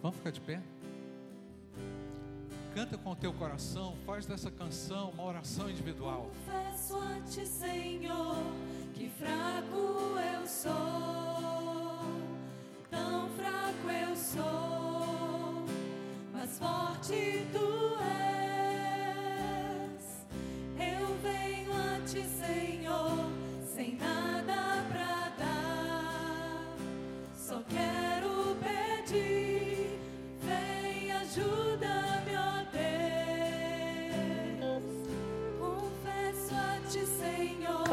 Vamos ficar de pé? Canta com o teu coração, faz dessa canção uma oração individual. Confesso a ti, Senhor, que fraco eu sou, tão fraco eu sou, mas forte tu és. Eu venho a ti, Senhor, sem nada Ti, Senhor,